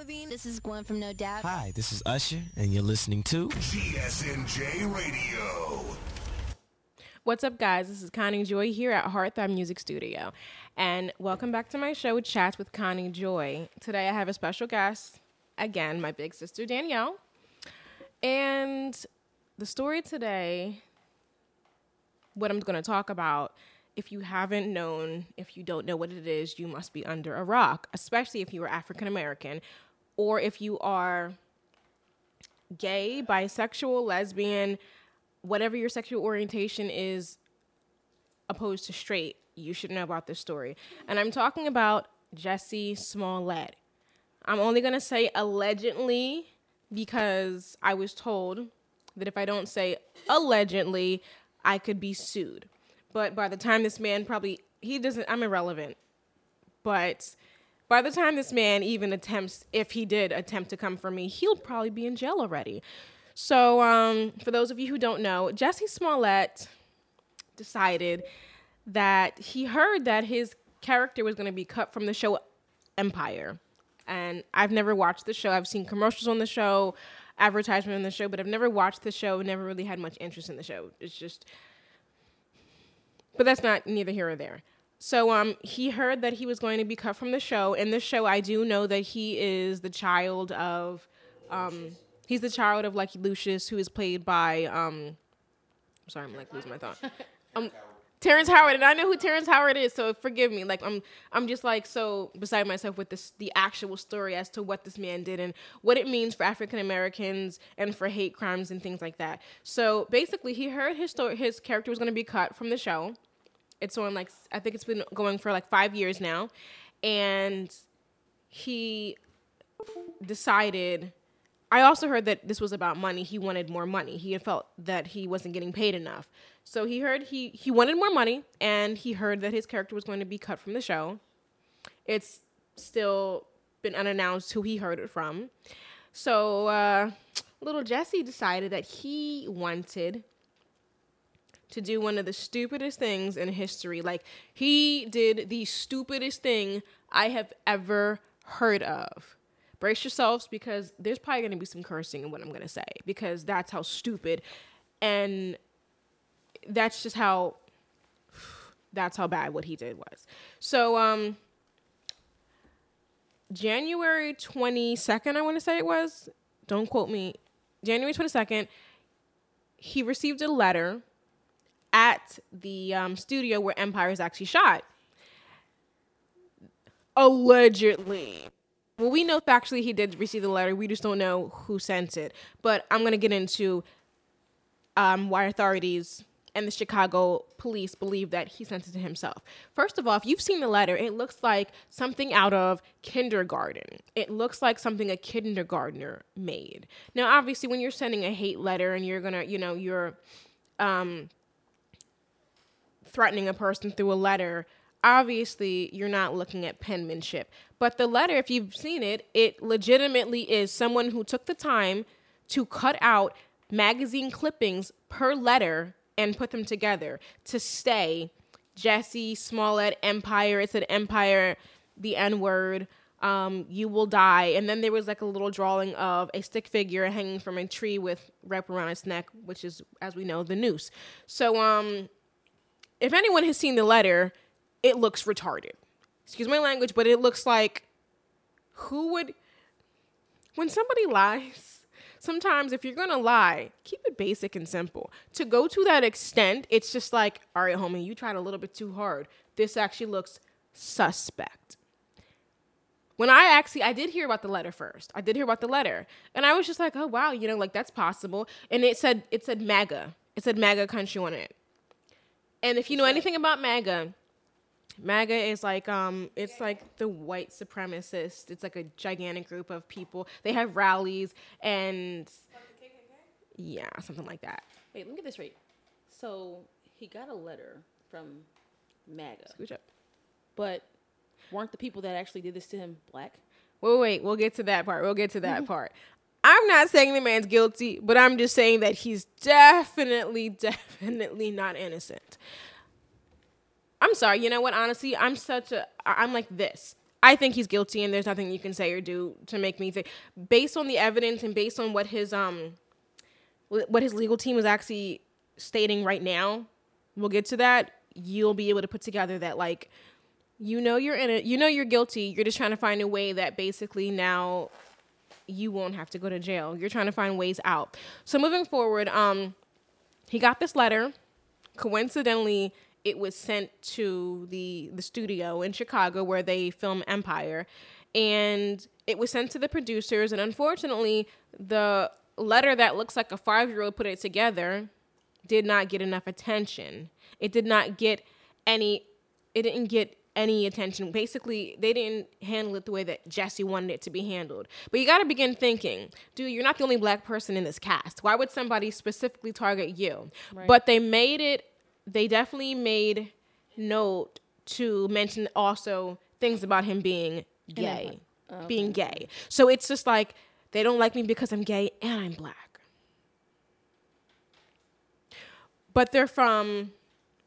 Levine. This is Gwen from No Doubt. Hi, this is Usher, and you're listening to GSNJ Radio. What's up, guys? This is Connie Joy here at Heartthrob Music Studio. And welcome back to my show, Chats with Connie Joy. Today I have a special guest, again, my big sister Danielle. And the story today, what I'm going to talk about, if you haven't known, if you don't know what it is, you must be under a rock, especially if you are African American or if you are gay, bisexual, lesbian, whatever your sexual orientation is opposed to straight, you should know about this story. And I'm talking about Jesse Smollett. I'm only going to say allegedly because I was told that if I don't say allegedly, I could be sued. But by the time this man probably, he doesn't, I'm irrelevant. But by the time this man even attempts, if he did attempt to come for me, he'll probably be in jail already. So, um, for those of you who don't know, Jesse Smollett decided that he heard that his character was going to be cut from the show Empire. And I've never watched the show. I've seen commercials on the show, advertisement on the show, but I've never watched the show, never really had much interest in the show. It's just but that's not neither here or there. So um, he heard that he was going to be cut from the show. In the show, I do know that he is the child of, um, he's the child of Lucky Lucious, who is played by, um, I'm sorry, I'm like losing my thought. Um, Terrence Howard, and I know who Terrence Howard is, so forgive me. Like I'm, I'm just like so beside myself with this, the actual story as to what this man did and what it means for African Americans and for hate crimes and things like that. So basically, he heard his story, his character was going to be cut from the show it's on like I think it's been going for like five years now, and he decided. I also heard that this was about money. He wanted more money. He had felt that he wasn't getting paid enough. So he heard he he wanted more money, and he heard that his character was going to be cut from the show. It's still been unannounced who he heard it from. So uh, little Jesse decided that he wanted to do one of the stupidest things in history. Like he did the stupidest thing I have ever heard of. Brace yourselves because there's probably going to be some cursing in what I'm going to say because that's how stupid and that's just how that's how bad what he did was. So um January 22nd I want to say it was. Don't quote me. January 22nd he received a letter at the um, studio where Empire is actually shot. Allegedly. Well, we know factually he did receive the letter. We just don't know who sent it. But I'm going to get into um, why authorities and the Chicago police believe that he sent it to himself. First of all, if you've seen the letter, it looks like something out of kindergarten. It looks like something a kindergartner made. Now, obviously, when you're sending a hate letter and you're to, you know, you're um, threatening a person through a letter, obviously you're not looking at penmanship. But the letter, if you've seen it, it legitimately is someone who took the time to cut out magazine clippings per letter and put them together to stay Jussie Smollett Empire. It said Empire, the N word. Um, you will die. And then there was like a little drawing of a stick figure hanging from a tree with rope around its neck, which is, as we know, the noose. So um, if anyone has seen the letter, it looks retarded. Excuse my language, but it looks like who would when somebody lies, sometimes if you're gonna lie, keep it basic and simple. To go to that extent, it's just like, all right, homie, you tried a little bit too hard. This actually looks suspect. When I actually, I did hear about the letter first. I did hear about the letter, and I was just like, oh wow, you know, like that's possible. And it said, it said MAGA. It said MAGA country on it. And if you know anything about MAGA, MAGA is like um it's like the white supremacist. It's like a gigantic group of people. They have rallies and yeah, something like that. Wait, let me get this right. So he got a letter from MAGA. Scooch up. But weren't the people that actually did this to him black? Wait, wait, wait. We'll get to that part. We'll get to that part. I'm not saying the man's guilty, but I'm just saying that he's definitely, definitely not innocent. I'm sorry. You know what? Honestly, I'm such a. I'm like this. I think he's guilty, and there's nothing you can say or do to make me think. Based on the evidence and based on what his um, what his legal team is actually stating right now, we'll get to that. You'll be able to put together that like, you know, you're in it. You know, you're guilty. You're just trying to find a way that basically now you won't have to go to jail. You're trying to find ways out. So moving forward, um, he got this letter. Coincidentally, it was sent to the the studio in Chicago where they film Empire, and it was sent to the producers. And unfortunately, the letter that looks like a five year old put it together did not get enough attention. It did not get any. It didn't get any attention. Basically, they didn't handle it the way that Jesse wanted it to be handled. But you got to begin thinking, dude, you're not the only black person in this cast. Why would somebody specifically target you? But they made it, they definitely made note to mention also things about him being gay. Being gay. So it's just like, they don't like me because I'm gay and I'm black. But they're from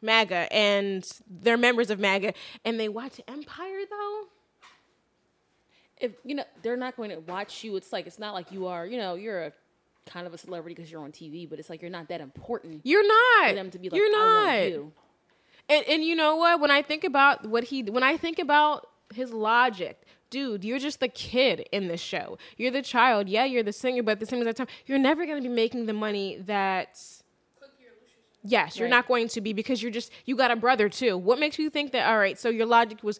MAGA and they're members of MAGA and they watch Empire though. If you know they're not going to watch you, it's like it's not like you are. You know, you're a kind of a celebrity because you're on TV, but it's like you're not that important You're not. for them to be like, You're I not. you. And and you know what? When I think about what he when I think about his logic, dude, you're just the kid in this show. You're the child. Yeah, you're the singer, but at the same time, you're never gonna be making the money that Yes, you're Right. not going to be because you're just you got a brother too. What makes you think that all right, so your logic was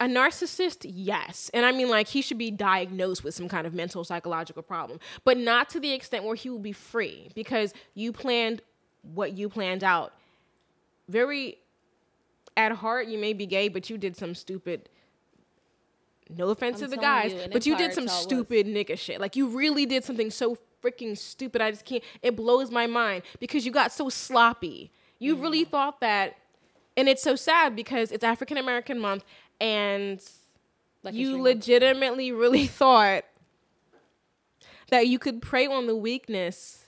a narcissist, yes. And I mean, like, he should be diagnosed with some kind of mental psychological problem, but not to the extent where he will be free because you planned what you planned out. Very at heart, you may be gay, but you did some stupid. No offense I'm to the guys, you, but you did some it was. stupid nigga shit. Like, you really did something so freaking stupid. I just can't. It blows my mind because you got so sloppy. You Mm. really thought that and it's so sad because it's African American month and Like you legitimately really thought that you could prey on the weakness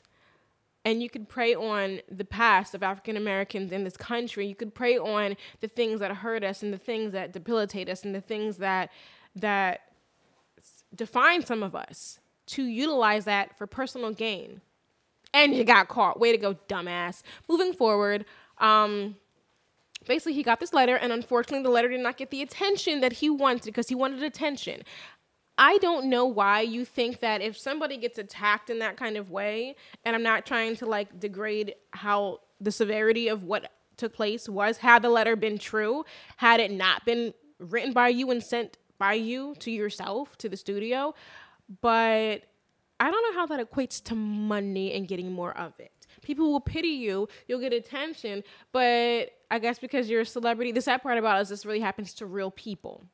and you could prey on the past of African Americans in this country. You could prey on the things that hurt us and the things that debilitate us and the things that that define some of us to utilize that for personal gain. And you got caught. Way to go, dumbass. Moving forward, um, basically he got this letter and unfortunately the letter did not get the attention that he wanted because he wanted attention i don't know why you think that if somebody gets attacked in that kind of way and i'm not trying to like degrade how the severity of what took place was had the letter been true had it not been written by you and sent by you to yourself to the studio but I don't know how that equates to money and getting more of it. People will pity you, you'll get attention, but I guess because you're a celebrity, the sad part about it is this really happens to real people.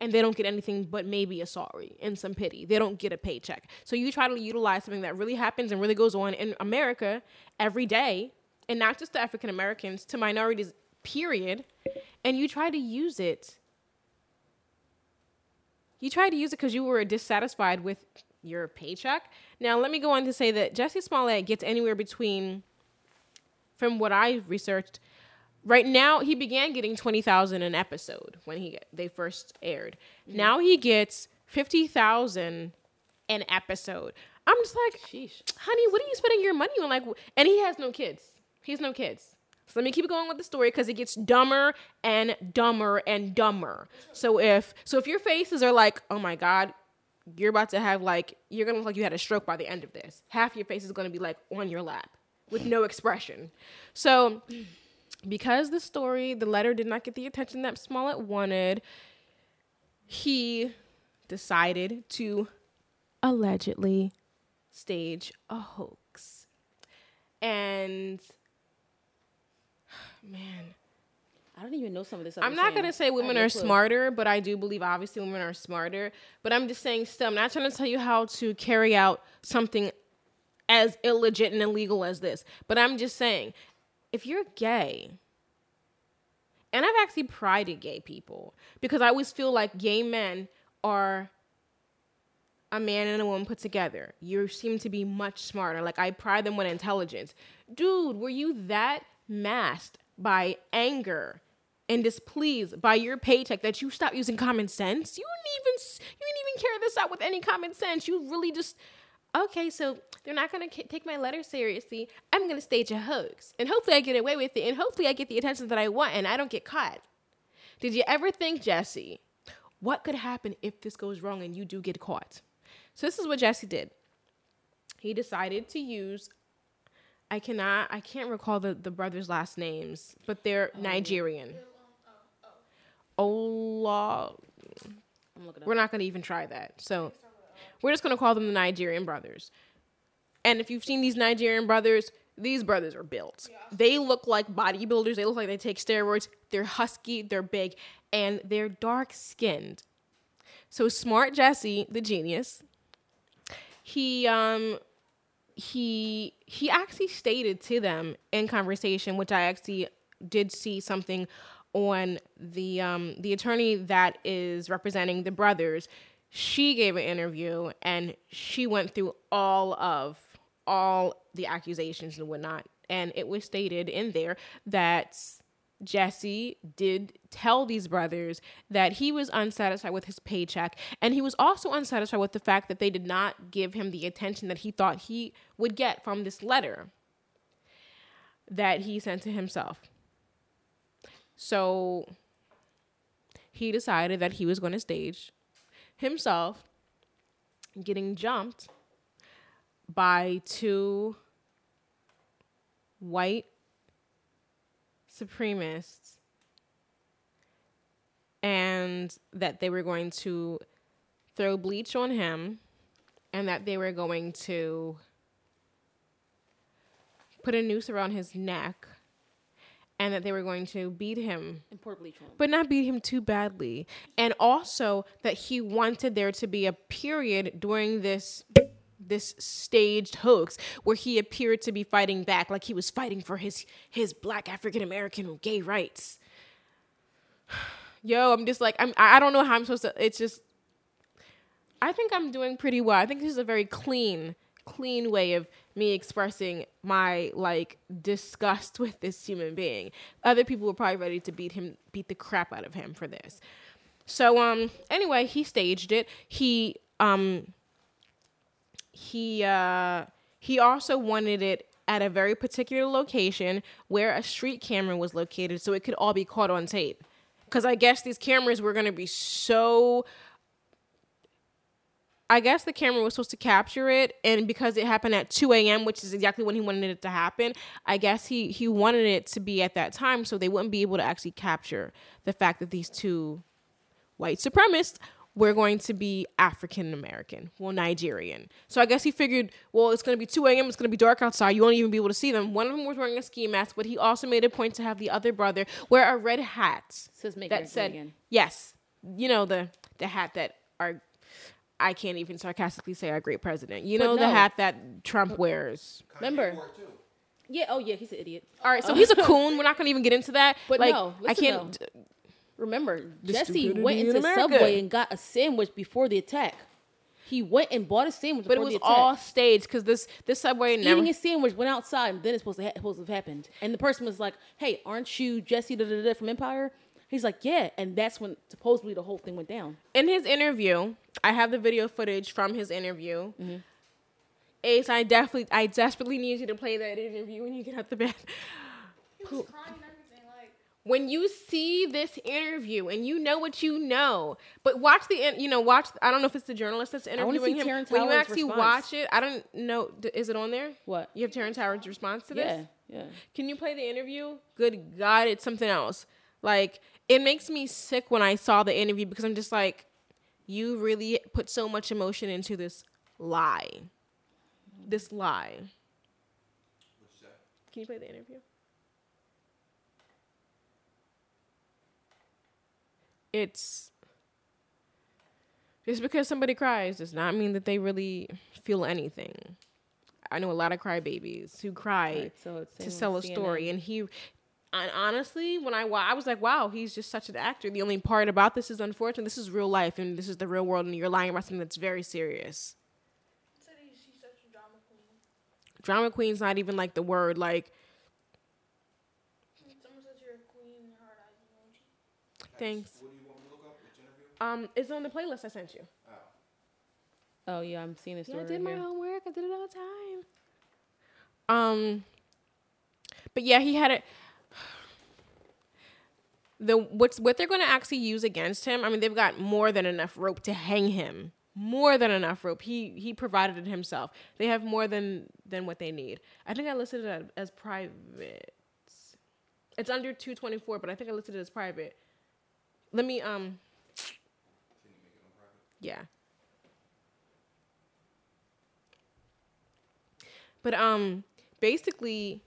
And they don't get anything but maybe a sorry and some pity. They don't get a paycheck. So you try to utilize something that really happens and really goes on in America every day, and not just to African Americans, to minorities, period, and you try to use it you tried to use it because you were dissatisfied with your paycheck. Now, let me go on to say that Jesse Smollett gets anywhere between, from what I researched, right now he began getting twenty thousand an episode when he they first aired. Mm-hmm. Now he gets fifty thousand an episode. I'm just like, Sheesh. honey, what are you spending your money on? Like, and he has no kids. He has no kids. So let me keep going with the story because it gets dumber and dumber and dumber. So if so, if your faces are like, oh my god, you're about to have like you're gonna look like you had a stroke by the end of this. Half your face is gonna be like on your lap with no expression. So because the story, the letter did not get the attention that Smollett wanted, he decided to allegedly stage a hoax. And man, I don't even know some of this. I'm not gonna say women are smarter, but I do believe obviously women are smarter. But I'm just saying still, I'm not trying to tell you how to carry out something as illegit and illegal as this. But I'm just saying, if you're gay, and I've actually prided gay people because I always feel like gay men are a man and a woman put together. You seem to be much smarter. Like I pride them on intelligence. Dude, were you that masked by anger and displeased by your paycheck that you stop using common sense. You didn't even you didn't even carry this out with any common sense. You really just okay. So they're not gonna k- take my letter seriously. I'm gonna stage a hoax, and hopefully I get away with it, and hopefully I get the attention that I want, and I don't get caught. Did you ever think, Jesse, what could happen if this goes wrong and you do get caught? So this is what Jesse did. He decided to use I cannot I can't recall the, the brothers' last names, but they're Nigerian. Ola I'm looking up. we're not gonna even try that. So we're just gonna call them the Nigerian brothers. And if you've seen these Nigerian brothers, these brothers are built. They look like bodybuilders. They look like they take steroids. They're husky, they're big, and they're dark skinned. So smart Jesse, the genius, he um he he actually stated to them in conversation, which I actually did see something on the um the attorney that is representing the brothers. She gave an interview and she went through all of all the accusations and whatnot. And it was stated in there that Jesse did tell these brothers that he was unsatisfied with his paycheck. And he was also unsatisfied with the fact that they did not give him the attention that he thought he would get from this letter that he sent to himself. So he decided that he was going to stage himself getting jumped by two white supremacists and that they were going to throw bleach on him and that they were going to put a noose around his neck and that they were going to beat him And pour bleach on. 'em. but not beat him too badly. And also that he wanted there to be a period during this this staged hoax where he appeared to be fighting back like he was fighting for his his black African American gay rights. Yo, I'm just like I'm I don't know how I'm supposed to it's just I think I'm doing pretty well. I think this is a very clean, clean way of me expressing my like disgust with this human being. Other people were probably ready to beat him, beat the crap out of him for this. So um, anyway, he staged it. He um, he uh, he also wanted it at a very particular location where a street camera was located, so it could all be caught on tape. Because I guess these cameras were going to be so I guess the camera was supposed to capture it, and because it happened at 2 a.m., which is exactly when he wanted it to happen, I guess he he wanted it to be at that time, so they wouldn't be able to actually capture the fact that these two white supremacists were going to be African American, well Nigerian. So I guess he figured, well, it's going to be 2 a.m., it's going to be dark outside, you won't even be able to see them. One of them was wearing a ski mask, but he also made a point to have the other brother wear a red hat Says make that said again. yes you know the the hat that our i can't even sarcastically say our great president you But know the hat that trump wears Remember? Yeah. Oh yeah. He's an idiot. all right so oh. he's a coon we're not gonna even get into that But like no, i can't Remember, Jesse went into America. Subway and got a sandwich before the attack. He went and bought a sandwich but it was the attack. all staged because this this subway never Eating his sandwich, went outside, and then it's supposed to, ha- supposed to have happened. And the person was like, "Hey, aren't you Jesse da, da, da, da, from Empire?" He's like, "Yeah," and that's when supposedly the whole thing went down. in his interview i have the video footage from his interview Mm-hmm. ace i definitely i desperately need you to play that interview when you get out the bed when you see this interview and you know what you know, but watch the you know watch. I don't know if it's the journalist that's wanna interviewing see him. Terrence when you actually response. watch it, I don't know. Is it on there? What? You have Terrence Howard's response to this? Yeah, yeah. Can you play the interview? Good God, it's something else. Like it makes me sick when I saw the interview because I'm just like, you really put so much emotion into this lie. This lie. Can you play the interview? It's just because somebody cries does not mean that they really feel anything. I know a lot of crybabies who cry Right, so to sell a with story, and he. And honestly, when I wa- I was like, wow, he's just such an actor. The only part about this is unfortunate. This is real life, and this is the real world, and you're lying about something that's very serious. Drama queen queen's not even like the word. Like, Thanks. Um, it's on the playlist I sent you. Oh yeah, I'm seeing this Yeah, I did my homework. I did it on time. Um, but yeah, he had it. The what's what they're going to actually use against him? I mean, they've got more than enough rope to hang him. More than enough rope. He he provided it himself. They have more than than what they need. I think I listed it as, as private. It's under two twenty four, but I think I listed it as private. Let me um. Yeah. But um basically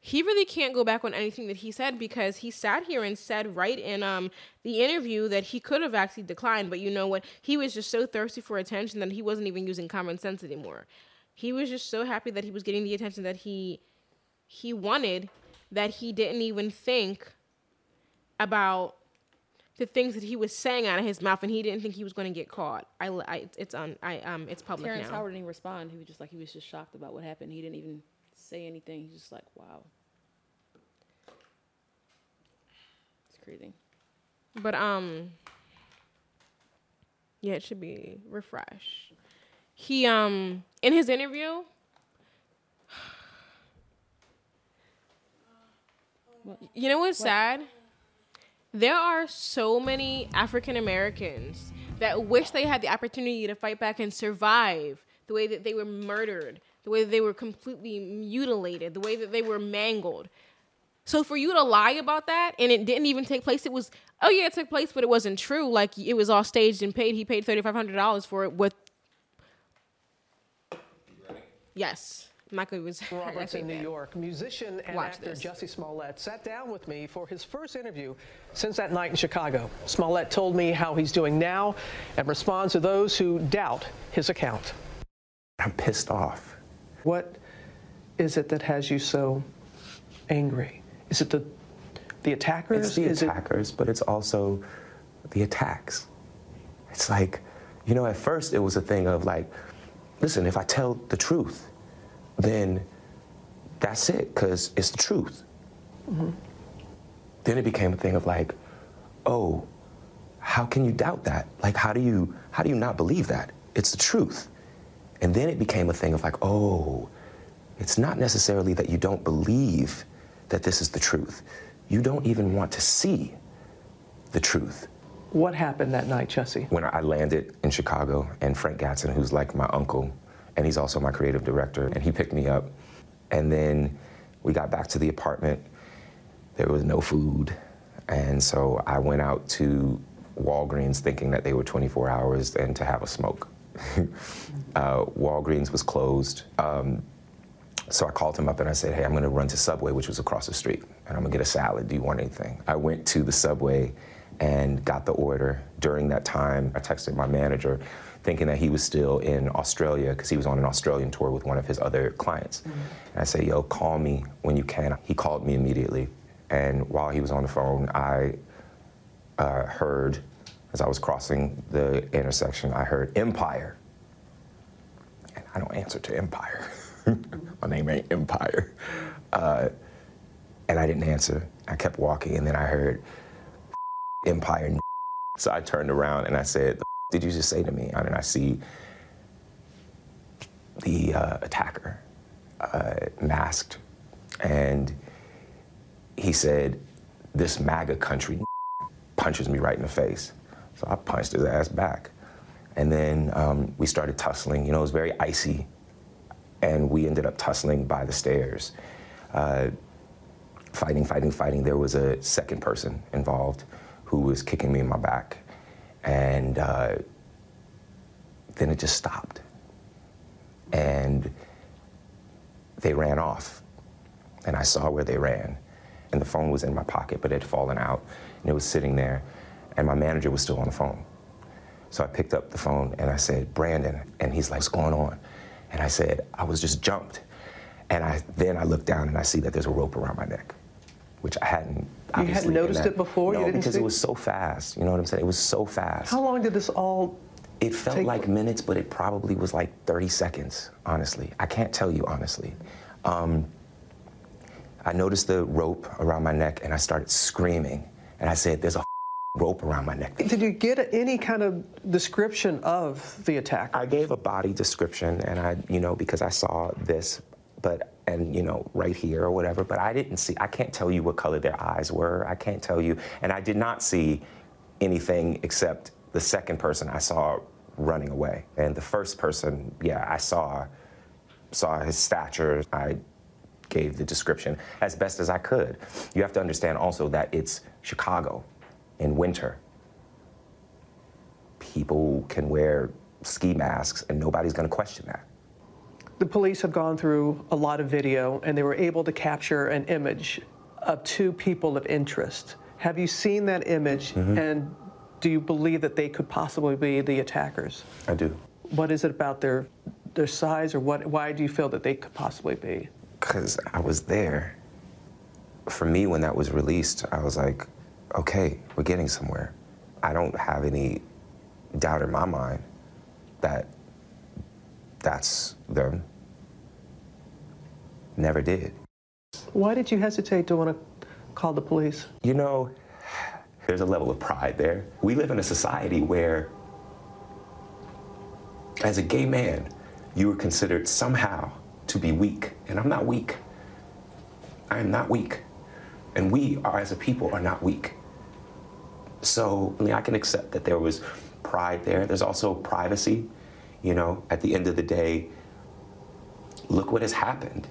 he really can't go back on anything that he said because he sat here and said right in um the interview that he could have actually declined, but you know what? He was just so thirsty for attention that he wasn't even using common sense anymore. He was just so happy that he was getting the attention that he he wanted that he didn't even think about the things that he was saying out of his mouth, and he didn't think he was going to get caught. I, I it's on, I um, it's public Terrence now. Howard didn't respond. He was just like he was just shocked about what happened. He didn't even say anything. He's just like, wow. It's crazy. But um yeah, it should be refresh. He um in his interview You know what's sad? There are so many African Americans that wish they had the opportunity to fight back and survive the way that they were murdered, the way that they were completely mutilated, the way that they were mangled. So for you to lie about that and it didn't even take place, it was oh yeah, it took place, but it wasn't true. Like it was all staged and paid. He paid thirty five hundred dollars for it with. Yes, Michael was. Roberts in New Yeah. York. Musician and Watch actor this. Jussie Smollett sat down with me for his first interview since that night in Chicago. Smollett told me how he's doing now and responds to those who doubt his account. I'm pissed off. What is it that has you so angry? Is it the the attackers? It's the is attackers, but it's also the attacks. It's like, you know, at first it was a thing of like, listen, if I tell the truth, then that's it, because it's the truth. Mm-hmm. Then it became a thing of like, oh, how can you doubt that? Like, how do you how do you not believe that? It's the truth. And then it became a thing of like, oh, it's not necessarily that you don't believe that this is the truth. You don't even want to see the truth. what happened that night, Jussie? When I landed in Chicago, and Frank Gatson, who's like my uncle, and he's also my creative director, and he picked me up. And then we got back to the apartment. There was no food. And so I went out to Walgreens thinking that they were 24 hours and to have a smoke. uh, Walgreens was closed. Um, so I called him up and I said, hey, I'm gonna run to Subway, which was across the street, and I'm gonna get a salad. Do you want anything? I went to the Subway and got the order. During that time, I texted my manager thinking that he was still in Australia because he was on an Australian tour with one of his other clients. And I said, yo, call me when you can. He called me immediately. And while he was on the phone, I uh, heard, as I was crossing the intersection, I heard Empire. And I don't answer to Empire. My name ain't Empire. Uh, and I didn't answer. I kept walking, and then I heard Empire. So I turned around and I said, "The did you just say to me? And I see the uh, attacker uh, masked, and he said, "This MAGA country punches me right in the face." So I punched his ass back, and then um, we started tussling. You know, it was very icy, and we ended up tussling by the stairs, uh, fighting, fighting, fighting. There was a second person involved who was kicking me in my back, and uh, then it just stopped, and they ran off, and I saw where they ran, and the phone was in my pocket, but it had fallen out, and it was sitting there, and my manager was still on the phone. So I picked up the phone and I said, Brandon, and he's like, what's going on? And I said, I was just jumped. And I then I looked down and I see that there's a rope around my neck, which I hadn't. Obviously in noticed that- it before? You No, didn't because see? it was so fast. You know what I'm saying? It was so fast. How long did this all It felt take- like minutes, but it probably was like 30 seconds, honestly. I can't tell you honestly. Um, I noticed the rope around my neck and I started screaming. And I said, There's a rope around my neck. Did you get any kind of description of the attack? I gave a body description, and I, you know, because I saw this, but and you know, right here or whatever. But I didn't see. I can't tell you what color their eyes were. I can't tell you, and I did not see anything except the second person I saw running away, and the first person, yeah, I saw saw his stature. I gave the description as best as I could. You have to understand also that it's Chicago in winter. People can wear ski masks and nobody's going to question that. The police have gone through a lot of video and they were able to capture an image of two people of interest. Have you seen that image mm-hmm. and do you believe that they could possibly be the attackers? I do. What is it about their their size or what why do you feel that they could possibly be? Because I was there. For me, when that was released, I was like, okay, we're getting somewhere. I don't have any doubt in my mind that that's them. Never did. Why did you hesitate to want to call the police? You know, there's a level of pride there. We live in a society where, as a gay man, you are considered somehow to be weak. And I'm not weak. I am not weak. And we, are, as a people, are not weak. So I, mean, I can accept that there was pride there. There's also privacy. You know, at the end of the day, look what has happened.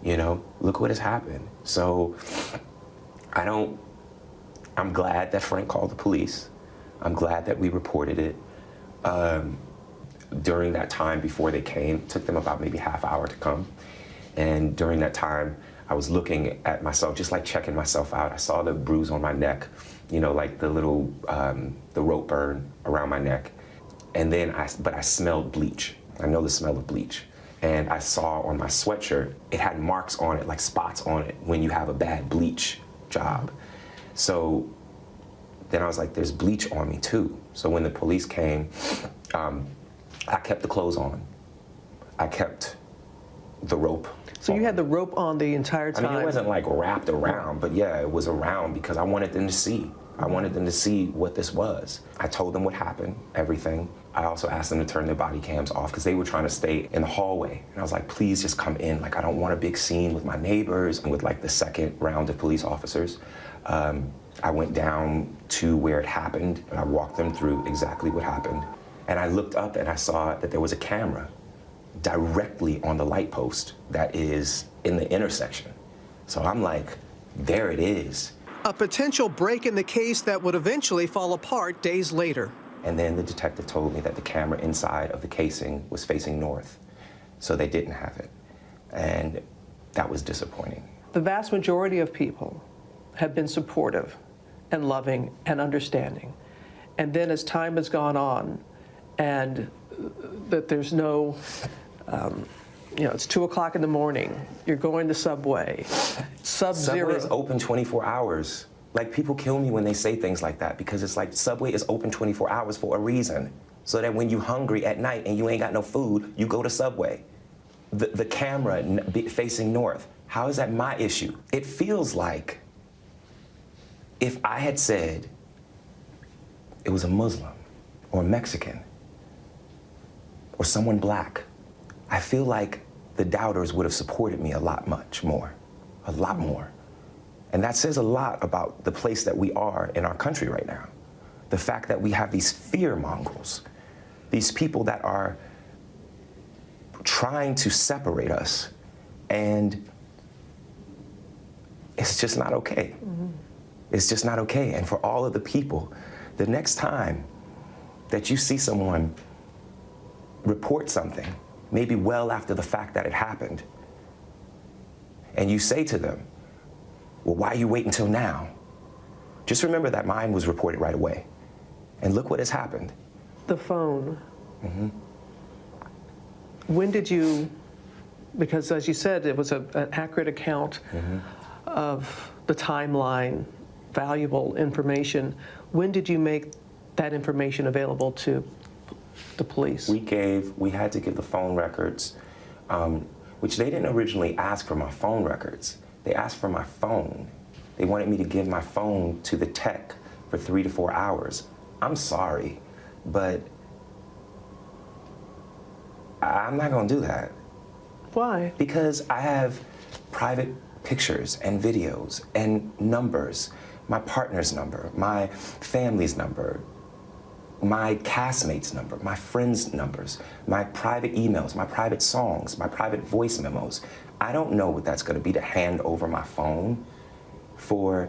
You know, look what has happened. So I don't, I'm glad that Frank called the police. I'm glad that we reported it. Um, during that time before they came, took them about maybe half hour to come. And during that time, I was looking at myself, just like checking myself out. I saw the bruise on my neck, you know, like the little, um, the rope burn around my neck. And then I, but I smelled bleach. I know the smell of bleach. And I saw on my sweatshirt, it had marks on it, like spots on it, when you have a bad bleach job. So then I was like, there's bleach on me too. So when the police came, um, I kept the clothes on. I kept the rope. So you had the rope on the entire time? I mean, it wasn't like wrapped around, but yeah, it was around because I wanted them to see. I wanted them to see what this was. I told them what happened, everything. I also asked them to turn their body cams off because they were trying to stay in the hallway. And I was like, please just come in. Like, I don't want a big scene with my neighbors and with like the second round of police officers. Um, I went down to where it happened and I walked them through exactly what happened. And I looked up and I saw that there was a camera directly on the light post that is in the intersection. So I'm like, there it is. A potential break in the case that would eventually fall apart days later. And then the detective told me that the camera inside of the casing was facing north, so they didn't have it. And that was disappointing. The vast majority of people have been supportive and loving and understanding. And then as time has gone on and that there's no, um, you know, it's two o'clock in the morning, you're going to Subway, sub Subway is open 24 hours. Like people kill me when they say things like that because it's like Subway is open 24 hours for a reason. So that when you're hungry at night and you ain't got no food, you go to Subway. The, the camera facing north, how is that my issue? It feels like if I had said it was a Muslim or a Mexican or someone black, I feel like the doubters would have supported me a lot much more, a lot more. And that says a lot about the place that we are in our country right now. The fact that we have these fear mongrels, these people that are trying to separate us, and it's just not okay. Mm-hmm. It's just not okay. And for all of the people, the next time that you see someone report something, maybe well after the fact that it happened, and you say to them, well, why you wait until now? Just remember that mine was reported right away. And look what has happened. The phone. Mm-hmm. When did you, because as you said, it was a, an accurate account Mm-hmm. of the timeline, valuable information. When did you make that information available to the police? We gave, we had to give the phone records, um, which they didn't originally ask for my phone records. They asked for my phone. They wanted me to give my phone to the tech for three to four hours. I'm sorry, but I'm not gonna do that Why? because I have private pictures and videos and numbers my partner's number, my family's number, my castmates' number, my friends' numbers, my private emails, my private songs, my private voice memos. I don't know what that's going to be to hand over my phone for.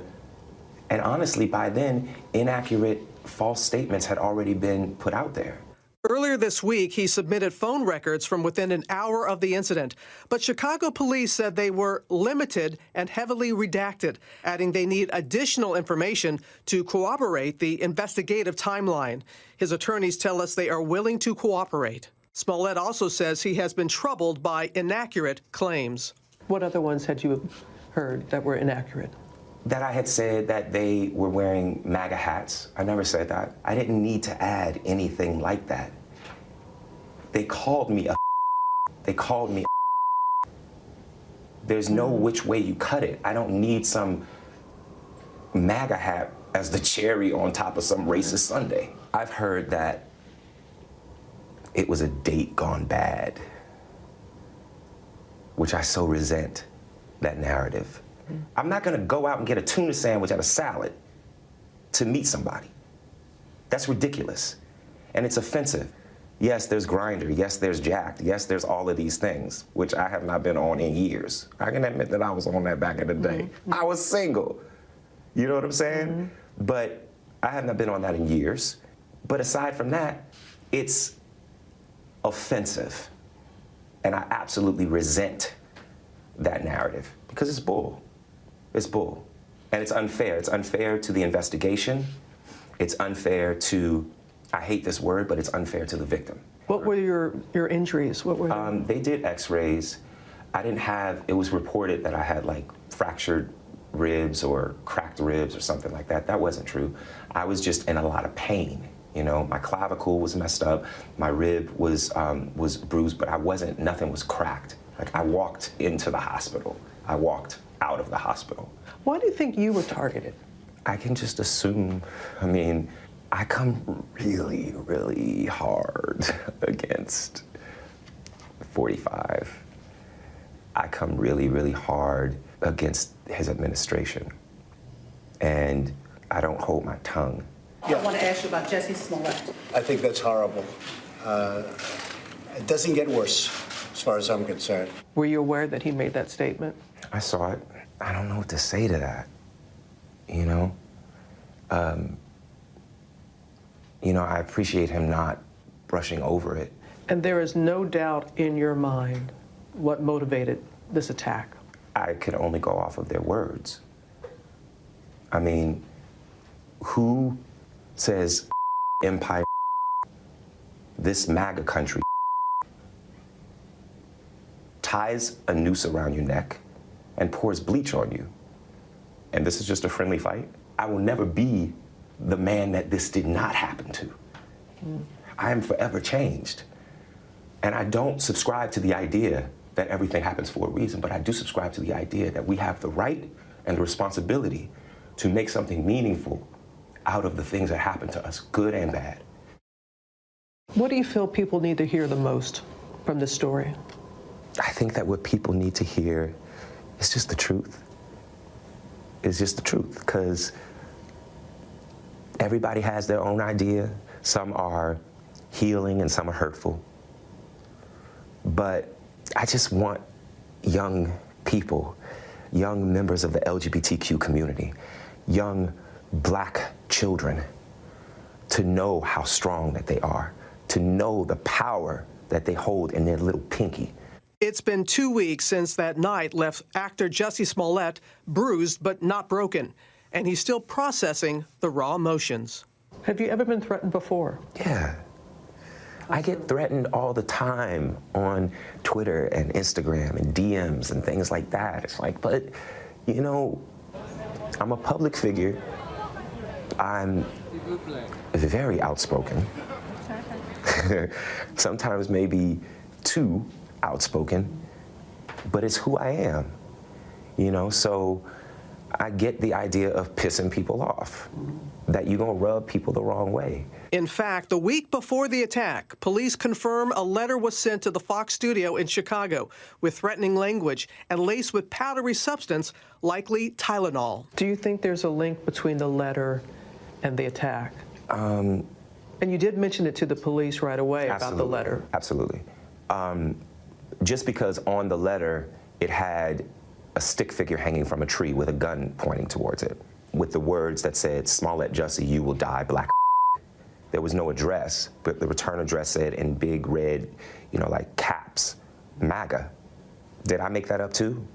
And honestly, by then, inaccurate, false statements had already been put out there. Earlier this week, he submitted phone records from within an hour of the incident, but Chicago police said they were limited and heavily redacted, adding they need additional information to corroborate the investigative timeline. His attorneys tell us they are willing to cooperate. Smollett also says he has been troubled by inaccurate claims. What other ones had you heard that were inaccurate? That I had said that they were wearing MAGA hats. I never said that. I didn't need to add anything like that. They called me a. They called me. A, there's no hmm. which way you cut it. I don't need some MAGA hat as the cherry on top of some racist sundae. I've heard that it was a date gone bad, which I so resent that narrative. I'm not gonna go out and get a tuna sandwich at a salad to meet somebody. That's ridiculous. And it's offensive. Yes, there's Grindr. Yes, there's Jack'd. Yes, there's all of these things, which I have not been on in years. I can admit that I was on that back in the day. Mm-hmm. I was single. You know what I'm saying? Mm-hmm. But I have not been on that in years. But aside from that, it's offensive. And I absolutely resent that narrative because it's bull. It's bull. And it's unfair. It's unfair to the investigation. It's unfair to, I hate this word, but it's unfair to the victim. What were your, your injuries? What were they? Um, they did x rays. I didn't have, it was reported that I had like fractured ribs or cracked ribs or something like that. That wasn't true. I was just in a lot of pain. You know, my clavicle was messed up, my rib was um, was bruised, but I wasn't. Nothing was cracked. Like I walked into the hospital. I walked out of the hospital. Why do you think you were targeted? I can just assume. I mean, I come really, really hard against 45. I come really, really hard against his administration. And I don't hold my tongue. I want to ask you about Jussie Smollett. I think that's horrible. Uh, it doesn't get worse, as far as I'm concerned. Were you aware that he made that statement? I saw it. I don't know what to say to that. You know? Um, you know, I appreciate him not brushing over it. And there is no doubt in your mind what motivated this attack. I could only go off of their words. I mean, who says empire, this MAGA country, ties a noose around your neck and pours bleach on you? And this is just a friendly fight? I will never be the man that this did not happen to. I am forever changed. And I don't subscribe to the idea that everything happens for a reason, but I do subscribe to the idea that we have the right and the responsibility to make something meaningful out of the things that happen to us, good and bad. What do you feel people need to hear the most from this story? I think that what people need to hear is just the truth. It's just the truth, because everybody has their own idea. Some are healing and some are hurtful. But I just want young people, young members of the LGBTQ community, young black children to know how strong that they are, to know the power that they hold in their little pinky. It's been two weeks since that night left actor Jussie Smollett bruised but not broken, and he's still processing the raw emotions. Have you ever been threatened before? Yeah. I get threatened all the time on Twitter and Instagram and DMs and things like that. It's like, but, you know, I'm a public figure. I'm very outspoken. Sometimes maybe too outspoken, but it's who I am. You know, so I get the idea of pissing people off, that you're going to rub people the wrong way. In fact, the week before the attack, police confirm a letter was sent to the Fox studio in Chicago with threatening language and laced with powdery substance, likely Tylenol. Do you think there's a link between the letter and the attack? Um, and you did mention it to the police right away about the letter. Absolutely. Um, just because on the letter it had a stick figure hanging from a tree with a gun pointing towards it, with the words that said, Smollett Jussie, you will die, black. There was no address, but the return address said in big red, you know, like caps, MAGA. Did I make that up too?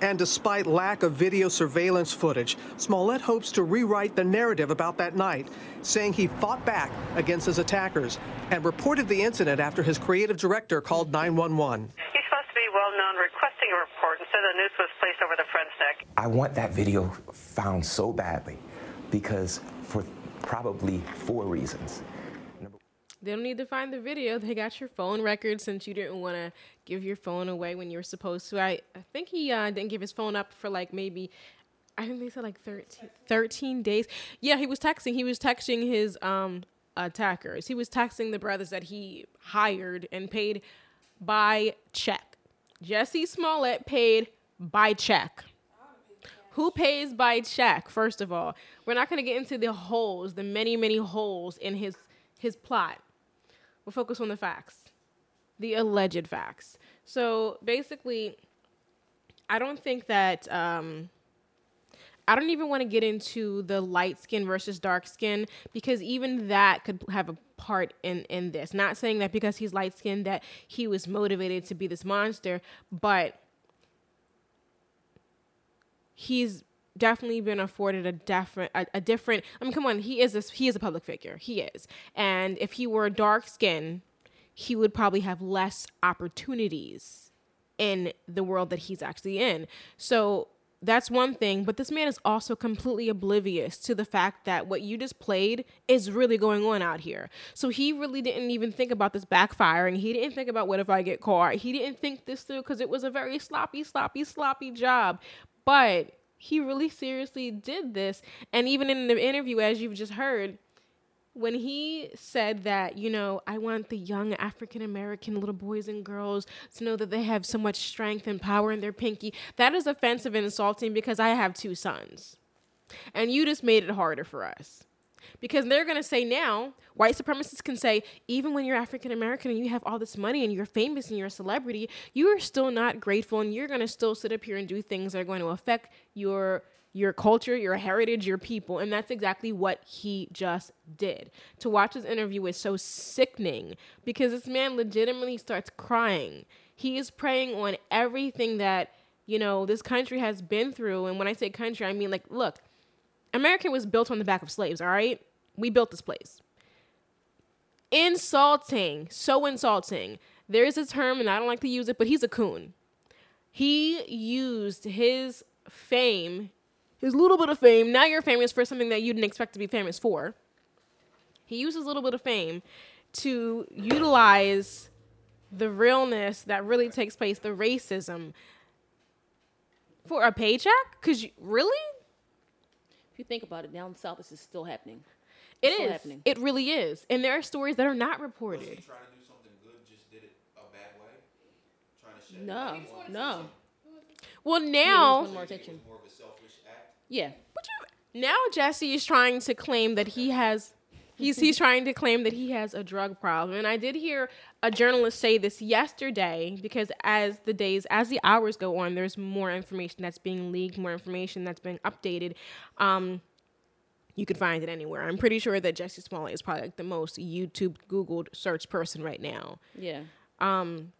And despite lack of video surveillance footage, Smollett hopes to rewrite the narrative about that night, saying he fought back against his attackers and reported the incident after his creative director called 911. He's supposed to be well known requesting a report instead the noose was placed over the friend's neck. I want that video found so badly because for probably four reasons. They don't need to find the video. They got your phone record since you didn't want to give your phone away when you were supposed to. I, I think he uh, didn't give his phone up for like maybe, I think they said like 13, 13 days. Yeah, he was texting. He was texting his um, attackers. He was texting the brothers that he hired and paid by check. Jussie Smollett paid by check. Who pays by check? First of all, we're not going to get into the holes, the many, many holes in his his plot. We'll focus on the facts, the alleged facts. So basically, I don't think that. Um, I don't even want to get into the light skin versus dark skin because even that could have a part in in this. Not saying that because he's light skinned that he was motivated to be this monster, but he's definitely been afforded a different a, a different I mean come on, he is a, he is a public figure. He is. And if he were dark skin he would probably have less opportunities in the world that he's actually in. So that's one thing, but this man is also completely oblivious to the fact that what you just played is really going on out here. So he really didn't even think about this backfiring. He didn't think about what if I get caught. He didn't think this through because it was a very sloppy, sloppy, sloppy job. But he really seriously did this. And even in the interview, as you've just heard, when he said that, you know, I want the young African American little boys and girls to know that they have so much strength and power in their pinky, that is offensive and insulting because I have two sons. And you just made it harder for us. Because they're going to say now, white supremacists can say, even when you're African American and you have all this money and you're famous and you're a celebrity, you are still not grateful and you're going to still sit up here and do things that are going to affect your your culture, your heritage, your people. And that's exactly what he just did. To watch his interview is so sickening because this man legitimately starts crying. He is preying on everything that, you know, this country has been through. And when I say country, I mean like, look, America was built on the back of slaves, all right? We built this place. Insulting, so insulting. There's a term, and I don't like to use it, but he's a coon. He used his fame, his little bit of fame. Now you're famous for something that you didn't expect to be famous for. He used his little bit of fame to utilize the realness that really takes place, the racism, for a paycheck? Because really? If you think about it, down south, this is still happening. It It's still is. happening. It really is. And there are stories that are not reported. No, no. Well, Yeah, now, he just wanted more attention. Yeah. now Jussie is trying to claim that he has. He's he's trying to claim that he has a drug problem, and I did hear a journalist say this yesterday because as the days, as the hours go on, there's more information that's being leaked, more information that's being updated. Um, you can find it anywhere. I'm pretty sure that Jussie Smollett is probably like the most YouTube Googled search person right now. Yeah. Um,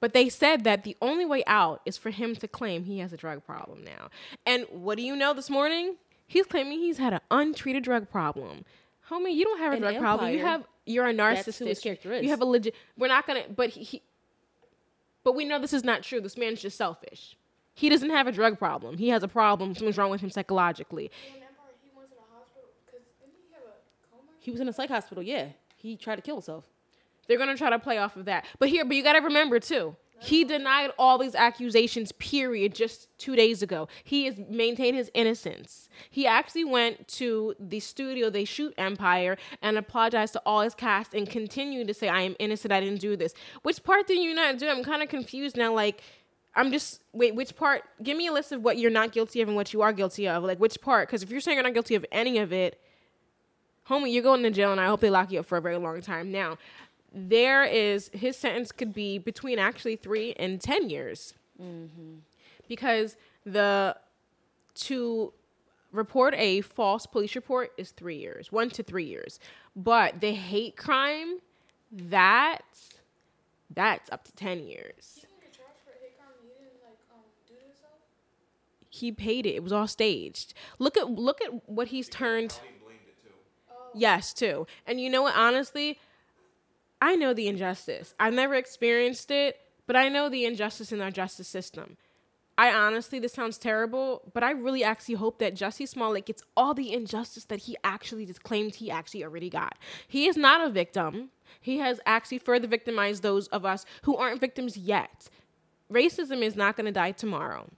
but they said that the only way out is for him to claim he has a drug problem now. And what do you know this morning? He's claiming he's had an untreated drug problem. Homie, you don't have a An drug problem. You have you're a That's who his narcissist. character is. You have a legit. We're not gonna. But he, he. But we know this is not true. This man's just selfish. He doesn't have a drug problem. He has a problem. Something's wrong with him psychologically. He was in a psych hospital. Yeah. He tried to kill himself. They're gonna try to play off of that. But here, but you gotta remember too, He denied all these accusations, period, just two days ago. He has maintained his innocence. He actually went to the studio they shoot Empire and apologized to all his cast and continued to say, I am innocent, I didn't do this. Which part did you not do? I'm kind of confused now. Like, I'm just, wait, which part? Give me a list of what you're not guilty of and what you are guilty of. Like, which part? Because if you're saying you're not guilty of any of it, homie, you're going to jail and I hope they lock you up for a very long time. Now, there is his sentence could be between actually three and ten years. Mm-hmm. Because the to report a false police report is three years one to three years. But the hate crime that that's up to 10 years. He paid it. It was all staged. Look at look at what he's turned yes too. And you know what honestly I know the injustice. I've never experienced it, but I know the injustice in our justice system. I honestly, this sounds terrible, but I really actually hope that Jussie Smollett gets all the injustice that he actually just claimed he actually already got. He is not a victim. He has actually further victimized those of us who aren't victims yet. Racism is not going to die tomorrow.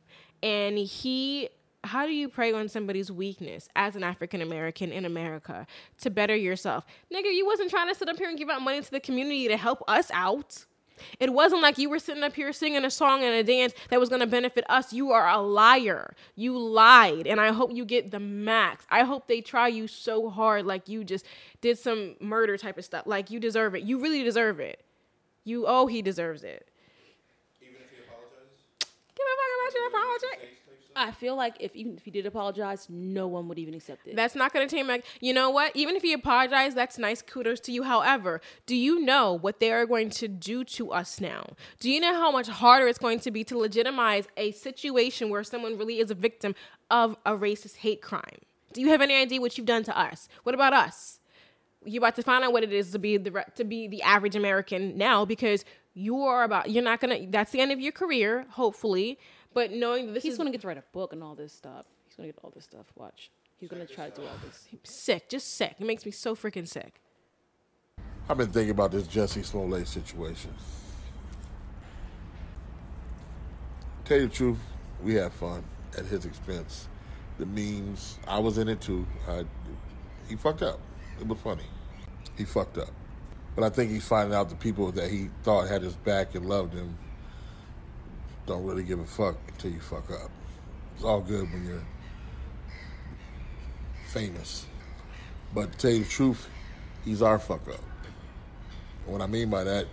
And he how do you prey on somebody's weakness as an African American in America to better yourself? Nigga, you wasn't trying to sit up here and give out money to the community to help us out. It wasn't like you were sitting up here singing a song and a dance that was going to benefit us. You are a liar. You lied. And I hope you get the max. I hope they try you so hard like you just did some murder type of stuff. Like you deserve it. You really deserve it. You, oh, he deserves it. Even if he apologizes? Give a fuck about your apology. I feel like if even if he did apologize, no one would even accept it. That's not going to take back. You know what? Even if he apologized, that's nice. Kudos to you. However, do you know what they are going to do to us now? Do you know how much harder it's going to be to legitimize a situation where someone really is a victim of a racist hate crime? Do you have any idea what you've done to us? What about us? You're about to find out what it is to be the to be the average American now because you are about. You're not gonna. That's the end of your career, hopefully. But knowing that this He's is gonna get to write a book and all this stuff. He's gonna get all this stuff. Watch. He's gonna try to do all this. sick, just sick. It makes me so freaking sick. I've been thinking about this Jussie Smollett situation. Tell you the truth, we had fun at his expense. The memes, I was in it too. I, he fucked up. It was funny. He fucked up. But I think he's finding out the people that he thought had his back and loved him don't really give a fuck until you fuck up. It's all good when you're famous. But to tell you the truth, he's our fuck up. And what I mean by that,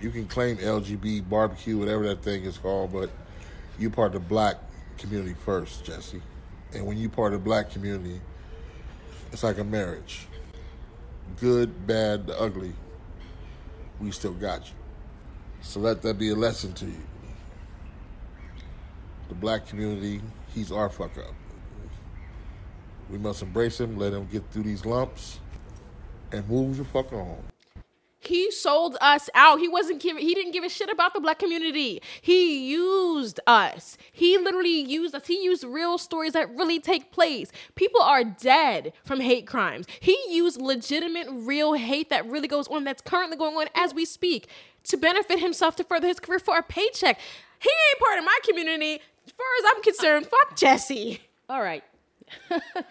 you can claim LGB barbecue, whatever that thing is called, but you part of the black community first, Jussie. And when you part of the black community, it's like a marriage. Good, bad, ugly, we still got you. So let that be a lesson to you. The black community, he's our fuck up. We must embrace him, let him get through these lumps, and move the fuck on. He sold us out. He wasn't giving he didn't give a shit about the black community. He used us. He literally used us. He used real stories that really take place. People are dead from hate crimes. He used legitimate real hate that really goes on that's currently going on as we speak to benefit himself to further his career for a paycheck. He ain't part of my community. As far as I'm concerned, uh, fuck Jussie. All right.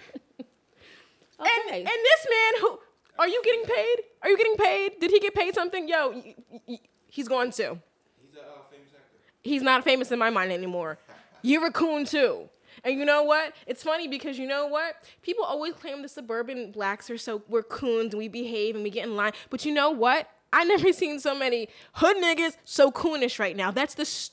And and this man who are you getting paid? Are you getting paid? Did he get paid something? Yo, y- y- he's gone too. he's going to. He's not famous in my mind anymore. You're a coon too. And you know what? It's funny because you know what? People always claim the suburban blacks are so we're coons and we behave and we get in line. But you know what? I never seen so many hood niggas so coonish right now. That's the s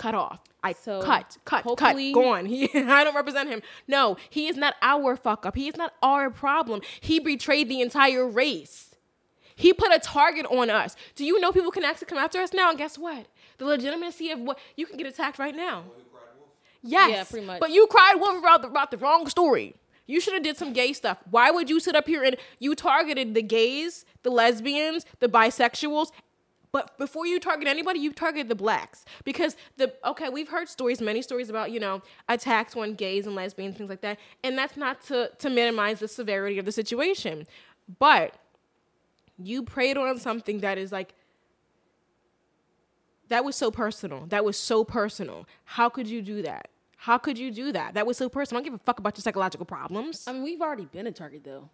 cut off. I So, cut, cut, hopefully- cut. Go on. He, I don't represent him. No, he is not our fuck up. He is not our problem. He betrayed the entire race. He put a target on us. Do you know people can actually come after us now? And guess what? The legitimacy of what you can get attacked right now. Yes, Yeah, pretty much. But you cried wolf about the, about the wrong story. You should have did some gay stuff. Why would you sit up here and you targeted the gays, the lesbians, the bisexuals, but before you target anybody, you target the blacks because the okay, we've heard stories, many stories about you know attacks on gays and lesbians, things like that, and that's not to to minimize the severity of the situation, but you preyed on something that is like That was so personal. That was so personal. How could you do that? How could you do that? That was so personal. I don't give a fuck about your psychological problems. I mean, we've already been a Target though.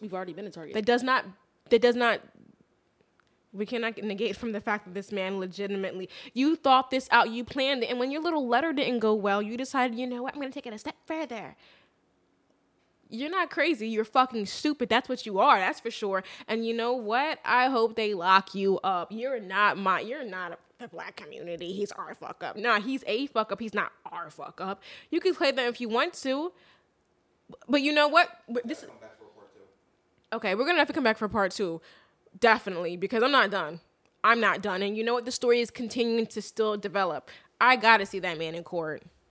We've already been a Target. That does not. That does not. We cannot negate from the fact that this man legitimately. You thought this out. You planned it, and when your little letter didn't go well, you decided, you know what? I'm gonna take it a step further. You're not crazy. You're fucking stupid. That's what you are. That's for sure. And you know what? I hope they lock you up. You're not my. You're not a, the black community. He's our fuck up. Nah, he's a fuck up. He's not our fuck up. You can play them if you want to. But you know what? This. Okay, we're gonna have to come back for part two, definitely, because I'm not done. I'm not done, and you know what? The story is continuing to still develop. I gotta see that man in court.